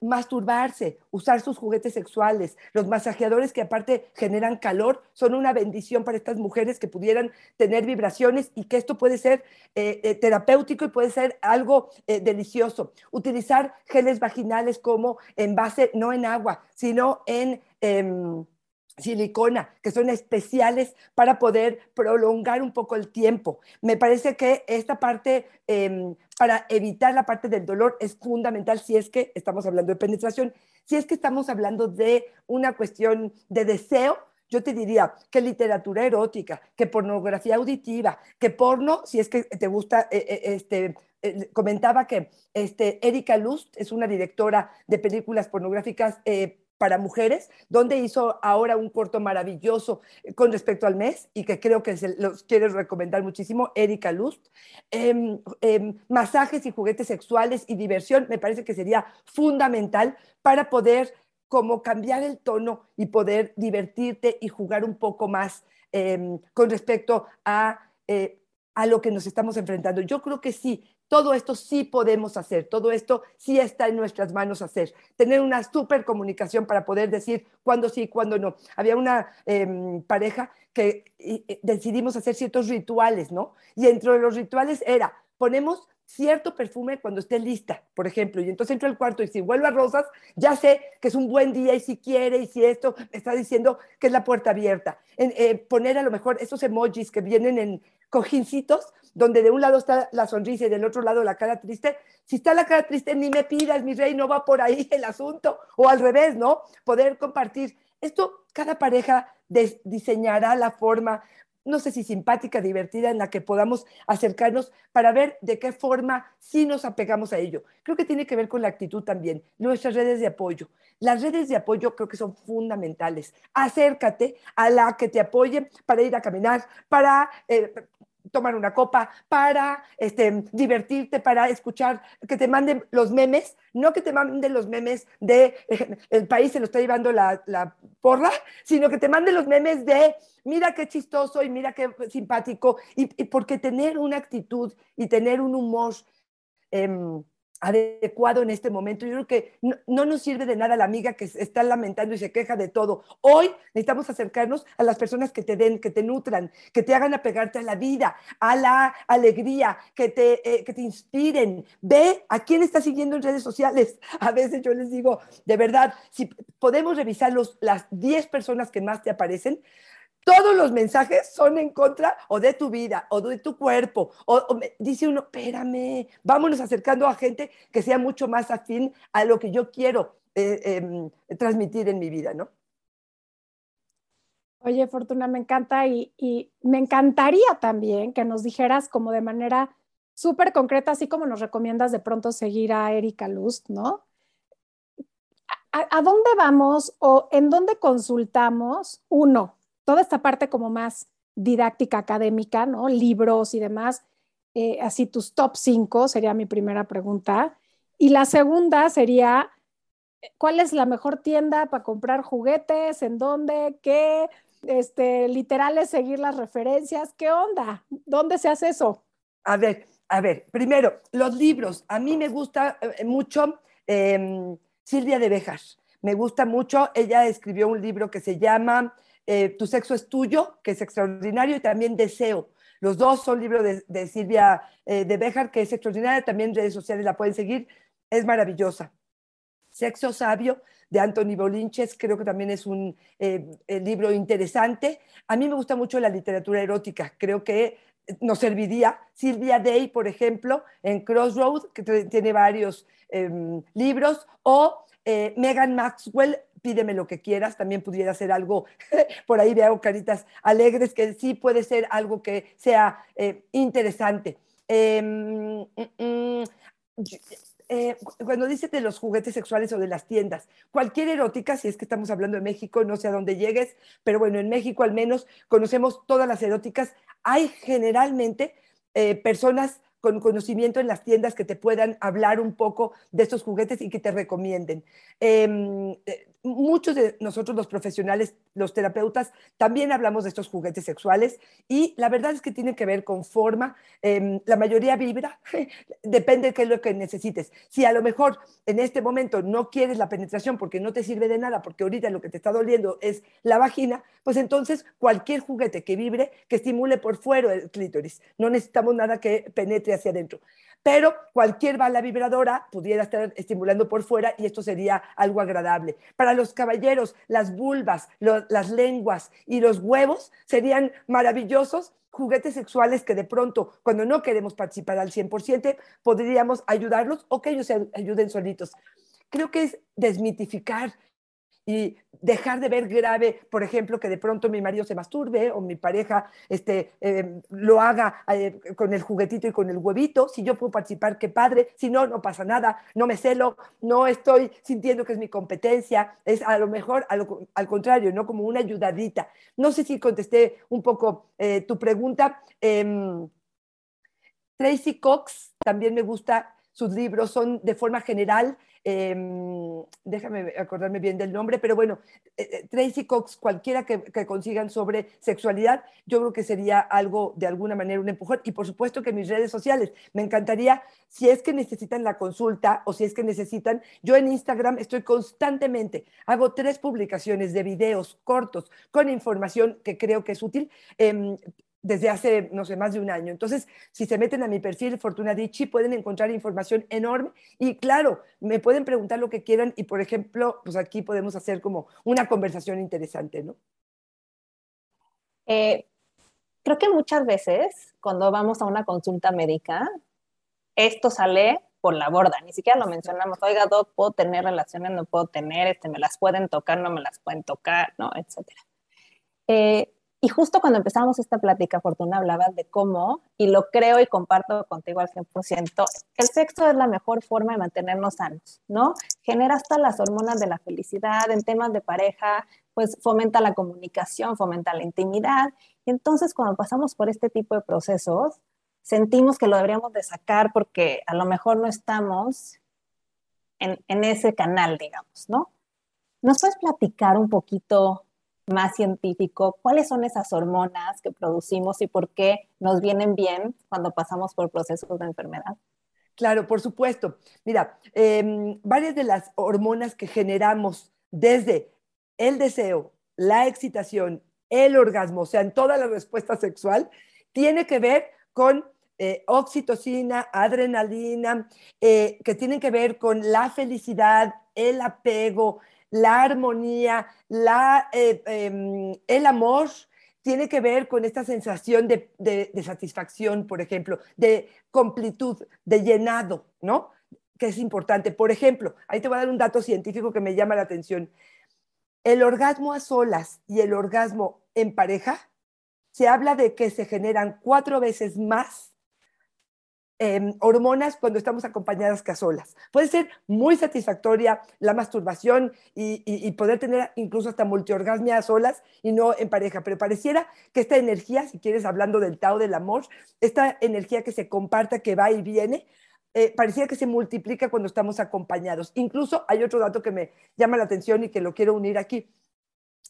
masturbarse, usar sus juguetes sexuales, los masajeadores que aparte generan calor, son una bendición para estas mujeres que pudieran tener vibraciones y que esto puede ser eh, eh, terapéutico y puede ser algo eh, delicioso. Utilizar geles vaginales como en base, no en agua, sino en... Silicona, que son especiales para poder prolongar un poco el tiempo. Me parece que esta parte, em, para evitar la parte del dolor, es fundamental si es que estamos hablando de penetración. Si es que estamos hablando de una cuestión de deseo, yo te diría que literatura erótica, que pornografía auditiva, que porno, si es que te gusta, eh, eh, este, eh, comentaba que este, Erika Lust es una directora de películas pornográficas para mujeres, donde hizo ahora un corto maravilloso eh, con respecto al mes y que creo que se los quiero recomendar muchísimo, Erika Lust. Em, em, masajes y juguetes sexuales y diversión me parece que sería fundamental para poder como cambiar el tono y poder divertirte y jugar un poco más em, con respecto a, eh, a lo que nos estamos enfrentando. Yo creo que sí, todo esto sí podemos hacer, todo esto sí está en nuestras manos hacer. Tener una súper comunicación para poder decir cuándo sí y cuándo no. Había una em, pareja que decidimos hacer ciertos rituales, ¿no? Y dentro de los rituales era, ponemos cierto perfume cuando esté lista, por ejemplo, y entonces entro al cuarto y si vuelvo a rosas, ya sé que es un buen día y si quiere y si esto me está diciendo que es la puerta abierta. Eh, poner a lo mejor esos emojis que vienen en cojincitos, donde de un lado está la sonrisa y del otro lado la cara triste. Si está la cara triste, ni me pidas, mi rey, no va por ahí el asunto, o al revés, ¿no? Poder compartir. Esto, cada pareja diseñará la forma, no sé si simpática, divertida, en la que podamos acercarnos para ver de qué forma sí nos apegamos a ello. Creo que tiene que ver con la actitud también, nuestras redes de apoyo. Las redes de apoyo creo que son fundamentales. Acércate a la que te apoye para ir a caminar, para eh, tomar una copa, para este, divertirte, para escuchar, que te manden los memes, no que te manden los memes de el país se lo está llevando la, la, porra, sino que te manden los memes de mira qué chistoso y mira qué simpático, y, porque tener una actitud y tener un humor... Em, adecuado en este momento. Yo creo que no, nos sirve de nada la amiga que está lamentando y se queja de todo. Hoy necesitamos acercarnos a las personas que te den, que te nutran, que te hagan apegarte a la vida, a la alegría, que te, eh, que te inspiren. Ve a quién estás siguiendo en redes sociales. A veces yo les digo, de verdad, si podemos revisar los, las 10 personas que más te aparecen, todos los mensajes son en contra o de tu vida o de tu cuerpo. O, dice uno, espérame, vámonos acercando a gente que sea mucho más afín a lo que yo quiero eh, em, transmitir en mi vida, ¿no? Oye, Fortuna, me encanta y, me encantaría también que nos dijeras como de manera súper concreta, así como nos recomiendas de pronto seguir a Erika Lust, ¿no? ¿A, dónde vamos o en dónde consultamos? Uno, toda esta parte como más didáctica académica, ¿no? Libros y demás, eh, así tus top 5 sería mi primera pregunta. Y la segunda sería, ¿cuál es la mejor tienda para comprar juguetes? ¿En dónde? ¿Qué? Este, literal seguir las referencias. ¿Qué onda? ¿Dónde se hace eso? A ver, a ver, primero, los libros. A mí me gusta eh, mucho em, Silvia de Bejas. Me gusta mucho. Ella escribió un libro que se llama eh, tu sexo es tuyo, que es extraordinario, y también Deseo. Los dos son libros de, Silvia eh, de Bejar, que es extraordinaria, también redes sociales la pueden seguir, es maravillosa. Sexo Sabio de Anthony Bolinches, creo que también es un eh, libro interesante. A mí me gusta mucho la literatura erótica, creo que nos serviría. Silvia Day, por ejemplo, en Crossroads, que tiene varios em, libros, o Megan Maxwell, Pídeme lo que quieras, también pudiera ser algo, por ahí veo caritas alegres, que sí puede ser algo que sea eh, interesante. Em, mm, mm, eh, cuando dices de los juguetes sexuales o de las tiendas, cualquier erótica, si es que estamos hablando de México, no sé a dónde llegues, pero bueno, en México al menos conocemos todas las eróticas. Hay generalmente eh, personas con conocimiento en las tiendas que te puedan hablar un poco de estos juguetes y que te recomienden. Em, eh, muchos de nosotros los profesionales, los terapeutas, también hablamos de estos juguetes sexuales y la verdad es que tienen que ver con forma. Em, la mayoría vibra, depende de qué es lo que necesites. Si a lo mejor en este momento no quieres la penetración porque no te sirve de nada, porque ahorita lo que te está doliendo es la vagina, pues entonces cualquier juguete que vibre, que estimule por fuera el clítoris. No necesitamos nada que penetre hacia adentro pero cualquier bala vibradora pudiera estar estimulando por fuera y esto sería algo agradable. Para los caballeros, las vulvas, las lenguas y los huevos serían maravillosos juguetes sexuales que de pronto, cuando no queremos participar al 100%, podríamos ayudarlos o que ellos se ayuden solitos. Creo que es desmitificar y dejar de ver grave, por ejemplo, que de pronto mi marido se masturbe o mi pareja este, eh, lo haga eh, con el juguetito y con el huevito. Si yo puedo participar, qué padre. Si no, no pasa nada. No me celo, no estoy sintiendo que es mi competencia. Es a lo mejor al contrario, ¿no? Como una ayudadita. No sé si contesté un poco eh, tu pregunta. Em, Tracy Cox, también me gusta sus libros, son de forma general Em, déjame acordarme bien del nombre, pero bueno, eh, eh, Tracy Cox, cualquiera que, consigan sobre sexualidad, yo creo que sería algo de alguna manera un empujón. Y por supuesto que mis redes sociales, me encantaría, si es que necesitan la consulta o si es que necesitan, yo en Instagram estoy constantemente, hago tres publicaciones de videos cortos con información que creo que es útil. Em, desde hace, no sé, más de un año. Entonces, si se meten a mi perfil Fortuna Dichi, pueden encontrar información enorme y claro, me pueden preguntar lo que quieran y, por ejemplo, pues aquí podemos hacer como una conversación interesante, ¿no? Eh, creo que muchas veces cuando vamos a una consulta médica, esto sale por la borda, ni siquiera lo mencionamos, oiga, doc, puedo tener relaciones, no puedo tener, este, me las pueden tocar, no me las pueden tocar, ¿no? Etcétera. Eh, y justo cuando empezamos esta plática, Fortuna, hablabas de cómo, y lo creo y comparto contigo al 100%, el sexo es la mejor forma de mantenernos sanos, ¿no? Genera hasta las hormonas de la felicidad, en temas de pareja, pues fomenta la comunicación, fomenta la intimidad. Y entonces cuando pasamos por este tipo de procesos, sentimos que lo deberíamos de sacar porque a lo mejor no estamos en, en ese canal, digamos, ¿no? ¿Nos puedes platicar un poquito más científico, cuáles son esas hormonas que producimos y por qué nos vienen bien cuando pasamos por procesos de enfermedad. Claro, por supuesto. Mira, em, varias de las hormonas que generamos desde el deseo, la excitación, el orgasmo, o sea, en toda la respuesta sexual, tiene que ver con eh, oxitocina, adrenalina, eh, que tienen que ver con la felicidad, el apego, la armonía, la, eh, em, el amor tiene que ver con esta sensación de, satisfacción, por ejemplo, de completud, de llenado, ¿no? Que es importante. Por ejemplo, ahí te voy a dar un dato científico que me llama la atención. El orgasmo a solas y el orgasmo en pareja, se habla de que se generan cuatro veces más Hormonas cuando estamos acompañadas que a solas. Puede ser muy satisfactoria la masturbación y, poder tener incluso hasta multiorgasmia a solas y no en pareja, pero pareciera que esta energía, si quieres hablando del Tao del amor, esta energía que se comparta, que va y viene, eh, que se multiplica cuando estamos acompañados. Incluso hay otro dato que me llama la atención y que lo quiero unir aquí.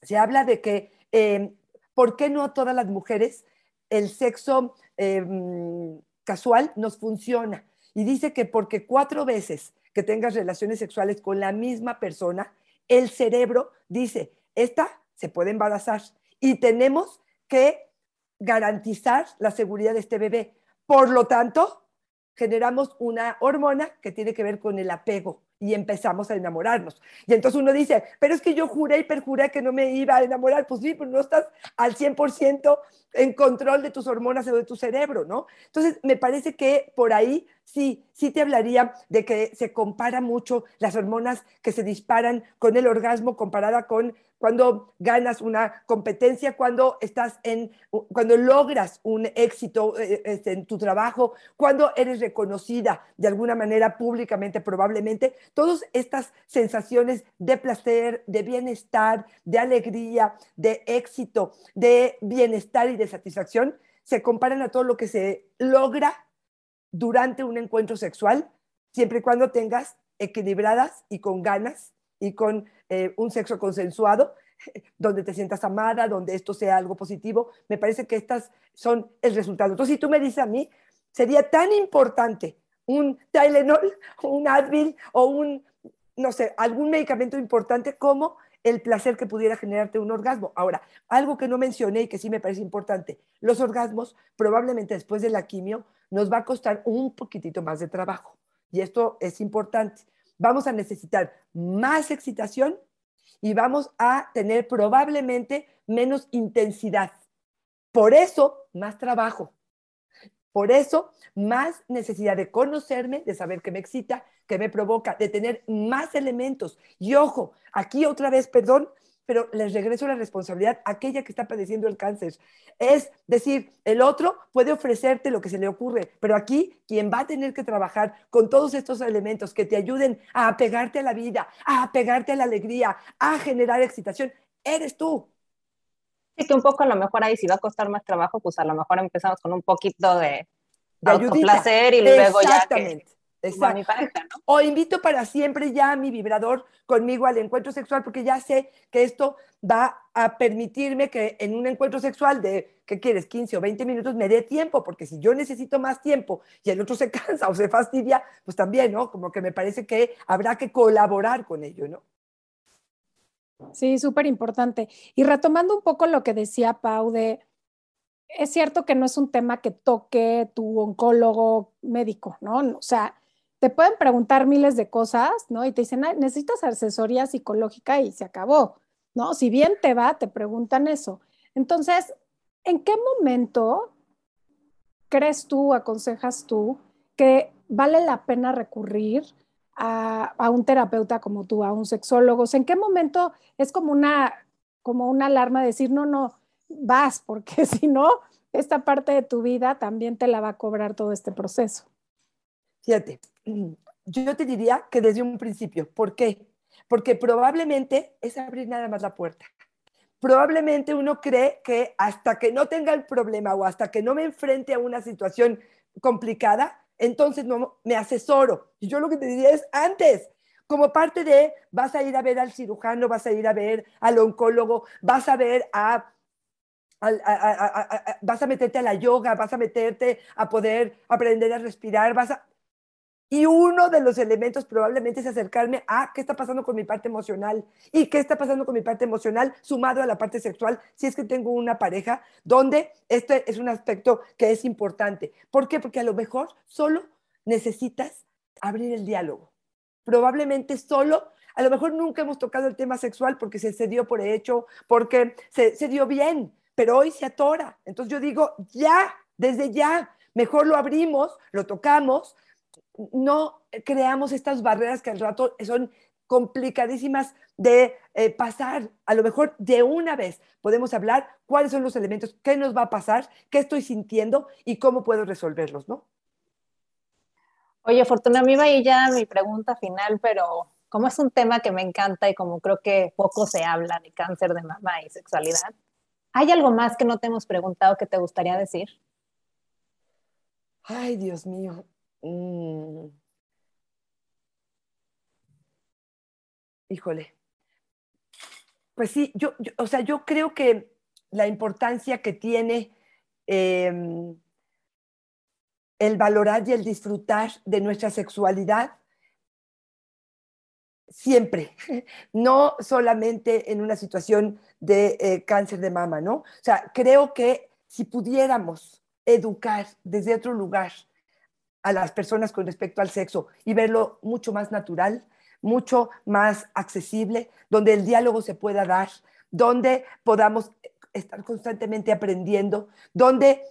Se habla de que, em, ¿por qué no a todas las mujeres el sexo em, casual nos funciona. Y dice que porque cuatro veces que tengas relaciones sexuales con la misma persona, el cerebro dice, esta se puede embarazar y tenemos que garantizar la seguridad de este bebé. Por lo tanto, generamos una hormona que tiene que ver con el apego y empezamos a enamorarnos. Y entonces uno dice, pero es que yo juré y perjuré que no me iba a enamorar. Pues sí, pero no estás al 100% en control de tus hormonas o de tu cerebro, ¿no? Entonces, me parece que por ahí sí, sí te hablaría de que se compara mucho las hormonas que se disparan con el orgasmo comparada con cuando ganas una competencia, cuando estás en, cuando logras un éxito eh, este, en tu trabajo, cuando eres reconocida de alguna manera públicamente, probablemente, todas estas sensaciones de placer, de bienestar, de alegría, de éxito, de bienestar y de satisfacción, se comparan a todo lo que se logra durante un encuentro sexual, siempre y cuando tengas equilibradas y con ganas y con eh, un sexo consensuado, donde te sientas amada, donde esto sea algo positivo. Me parece que estas son el resultado. Entonces, si tú me dices a mí, sería tan importante un Tylenol, un Advil o un, no sé, algún medicamento importante como el placer que pudiera generarte un orgasmo. Ahora, algo que no mencioné y que sí me parece importante, los orgasmos probablemente después de la quimio nos va a costar un poquitito más de trabajo. Y esto es importante. Vamos a necesitar más excitación y vamos a tener probablemente menos intensidad. Por eso, más trabajo. Por eso, más necesidad de conocerme, de saber qué me excita, qué me provoca, de tener más elementos. Y ojo, aquí otra vez, perdón, pero les regreso la responsabilidad a aquella que está padeciendo el cáncer. Es decir, el otro puede ofrecerte lo que se le ocurre, pero aquí quien va a tener que trabajar con todos estos elementos que te ayuden a apegarte a la vida, a apegarte a la alegría, a generar excitación, eres tú. Sí, que un poco a lo mejor ahí si va a costar más trabajo, pues a lo mejor empezamos con un poquito de, de placer y luego ya que o invito para siempre ya a mi vibrador conmigo al encuentro sexual porque ya sé que esto va a permitirme que en un encuentro sexual de, ¿qué quieres? 15 o 20 minutos me dé tiempo, porque si yo necesito más tiempo y el otro se cansa o se fastidia, pues también, ¿no? Como que me parece que habrá que colaborar con ello, ¿no? Sí, súper importante. Y retomando un poco lo que decía Pau de, es cierto que no es un tema que toque tu oncólogo médico, ¿no? O sea, te pueden preguntar miles de cosas, ¿no? Y te dicen, necesitas asesoría psicológica y se acabó, ¿no? Si bien te va, te preguntan eso. Entonces, ¿en qué momento crees tú, aconsejas tú, que vale la pena recurrir a, un terapeuta como tú, a un sexólogo? ¿En qué momento es como una, como una alarma de decir, no, no, vas, porque si no, esta parte de tu vida también te la va a cobrar todo este proceso? Fíjate, yo te diría que desde un principio. ¿Por qué? Porque probablemente es abrir nada más la puerta. Probablemente uno cree que hasta que no tenga el problema o hasta que no me enfrente a una situación complicada, entonces no me asesoro. Y yo lo que te diría es antes, como parte de, vas a ir a ver al cirujano, vas a ir a ver al oncólogo, vas a ver a vas a meterte a la yoga, vas a meterte a poder aprender a respirar, vas a, y uno de los elementos probablemente es acercarme a qué está pasando con mi parte emocional y qué está pasando con mi parte emocional sumado a la parte sexual si es que tengo una pareja donde este es un aspecto que es importante. ¿Por qué? Porque a lo mejor solo necesitas abrir el diálogo. Probablemente solo, a lo mejor nunca hemos tocado el tema sexual porque se, se dio por hecho, porque se, se dio bien, pero hoy se atora. Entonces yo digo, ya, desde ya, mejor lo abrimos, lo tocamos, no creamos estas barreras que al rato son complicadísimas de eh, pasar. A lo mejor de una vez podemos hablar cuáles son los elementos, qué nos va a pasar, qué estoy sintiendo y cómo puedo resolverlos, ¿no? Oye, Fortuna, a mí va ya mi pregunta final, pero como es un tema que me encanta y como creo que poco se habla de cáncer de mama y sexualidad, ¿hay algo más que no te hemos preguntado que te gustaría decir? Ay, Dios mío. Mm. Híjole. Pues sí, yo, o sea, yo creo que la importancia que tiene em, el valorar y el disfrutar de nuestra sexualidad siempre, no solamente en una situación de eh, cáncer de mama, ¿no? O sea, creo que si pudiéramos educar desde otro lugar a las personas con respecto al sexo y verlo mucho más natural, mucho más accesible, donde el diálogo se pueda dar, donde podamos estar constantemente aprendiendo, donde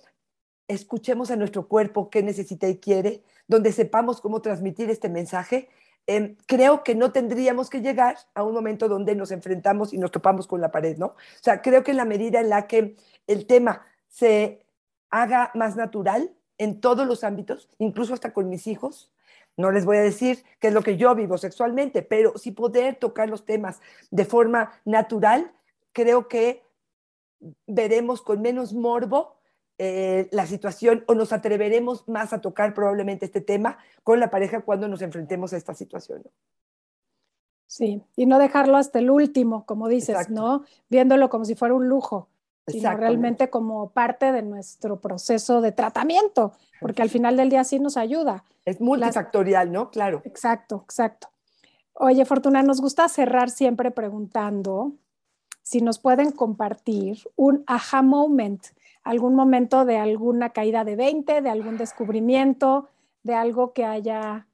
escuchemos a nuestro cuerpo qué necesita y quiere, donde sepamos cómo transmitir este mensaje, em, creo que no tendríamos que llegar a un momento donde nos enfrentamos y nos topamos con la pared, ¿no? O sea, creo que en la medida en la que el tema se haga más natural en todos los ámbitos, incluso hasta con mis hijos, no les voy a decir qué es lo que yo vivo sexualmente, pero si poder tocar los temas de forma natural, creo que veremos con menos morbo eh, la situación o nos atreveremos más a tocar probablemente este tema con la pareja cuando nos enfrentemos a esta situación. Sí, y no dejarlo hasta el último, como dices, ¿no? Viéndolo como si fuera un lujo, sino realmente como parte de nuestro proceso de tratamiento, porque al final del día sí nos ayuda. Es multifactorial, ¿no? Claro. Exacto, exacto. Oye, Fortuna, nos gusta cerrar siempre preguntando si nos pueden compartir un aha moment algún momento de alguna caída de 20, de algún descubrimiento, de algo que haya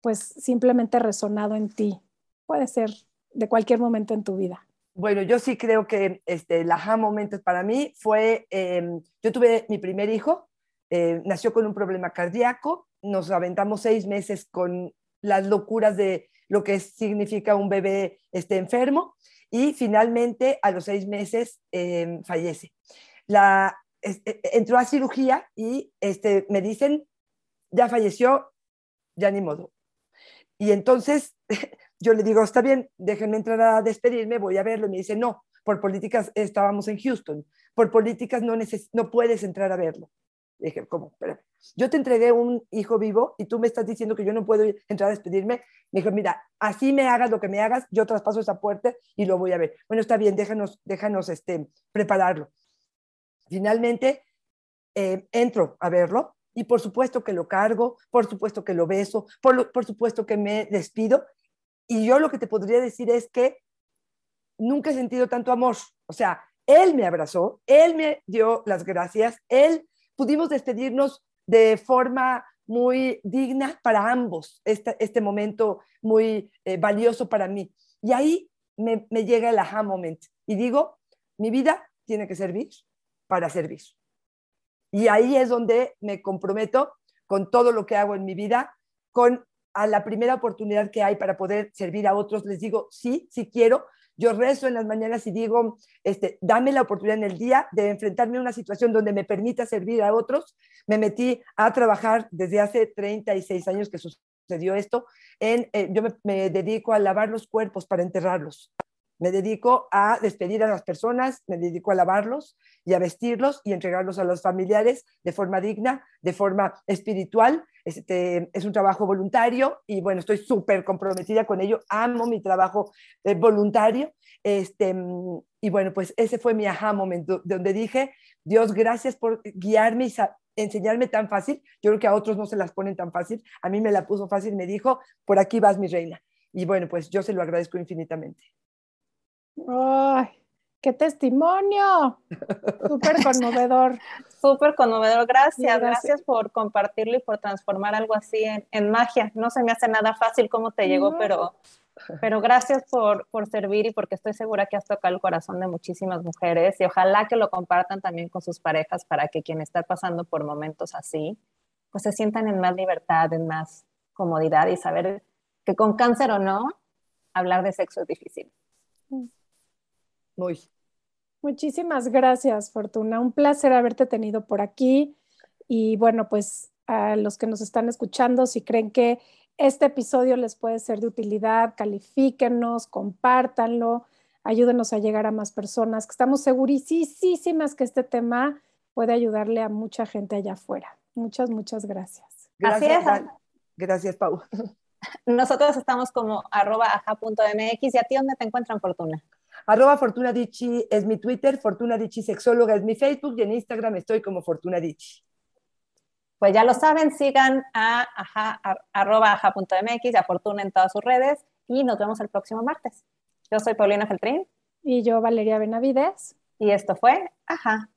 pues simplemente resonado en ti. Puede ser de cualquier momento en tu vida. Bueno, yo sí creo que este, el aha moment para mí fue, em, yo tuve mi primer hijo, eh, nació con un problema cardíaco, nos aventamos seis meses con las locuras de lo que significa un bebé este, enfermo y finalmente a los seis meses em, fallece. E, e, entró a cirugía y este, me dicen, ya falleció, ya ni modo. Y entonces yo le digo, está bien, déjenme entrar a despedirme, voy a verlo. Y me dice, no, por políticas estábamos en Houston, por políticas no, no puedes entrar a verlo. dije, ¿cómo? Yo te entregué un hijo vivo y tú me estás diciendo que yo no puedo entrar a despedirme. Me dijo, mira, así me hagas lo que me hagas, yo traspaso esa puerta y lo voy a ver. Bueno, está bien, déjanos, déjanos este, prepararlo. Finalmente, eh, entro a verlo y por supuesto que lo cargo, por supuesto que lo beso, por, por supuesto que me despido. Y yo lo que te podría decir es que nunca he sentido tanto amor. O sea, él me abrazó, él me dio las gracias, él pudimos despedirnos de forma muy digna para ambos, este, este momento muy eh, valioso para mí. Y ahí me, me llega el aha moment y digo, mi vida tiene que servir para servir. Y ahí es donde me comprometo con todo lo que hago en mi vida, con a la primera oportunidad que hay para poder servir a otros, les digo, sí, sí quiero. Yo rezo en las mañanas y digo, este, dame la oportunidad en el día de enfrentarme a una situación donde me permita servir a otros. Me metí a trabajar desde hace 36 años que sucedió esto. En, eh, yo me dedico a lavar los cuerpos para enterrarlos me dedico a despedir a las personas, me dedico a lavarlos y a vestirlos y entregarlos a los familiares de forma digna, de forma espiritual. Este, es un trabajo voluntario y bueno, estoy súper comprometida con ello. Amo mi trabajo eh, voluntario. Este, y bueno, pues ese fue mi aha momento, donde dije, Dios, gracias por guiarme y enseñarme tan fácil. Yo creo que a otros no se las ponen tan fácil. A mí me la puso fácil, me dijo, por aquí vas mi reina. Y bueno, pues yo se lo agradezco infinitamente. ¡Ay! ¡Qué testimonio! Súper conmovedor. Súper conmovedor. Gracias, gracias, por compartirlo y por transformar algo así en, magia. No se me hace nada fácil cómo te llegó, pero, pero gracias por, por servir y porque estoy segura que has tocado el corazón de muchísimas mujeres y ojalá que lo compartan también con sus parejas para que quien está pasando por momentos así, pues se sientan en más libertad, en más comodidad y saber que con cáncer o no, hablar de sexo es difícil. Mm. Muy. Muchísimas gracias, Fortuna. Un placer haberte tenido por aquí. Y bueno, pues a los que nos están escuchando, si creen que este episodio les puede ser de utilidad, califíquenos, compártanlo, ayúdenos a llegar a más personas, que estamos segurísimas que este tema puede ayudarle a mucha gente allá afuera. Muchas, muchas gracias. Gracias, gracias Pau. Nosotros estamos como arroba aja.mx y a ti dónde te encuentran, Fortuna. Arroba Fortuna es mi Twitter, Fortuna Sexóloga es mi Facebook y en Instagram estoy como Fortuna Pues ya lo saben, sigan a, arroba aja.mx y a Fortuna en todas sus redes y nos vemos el próximo martes. Yo soy Paulina Feltrín. Y yo Valeria Benavides. Y esto fue Ajá.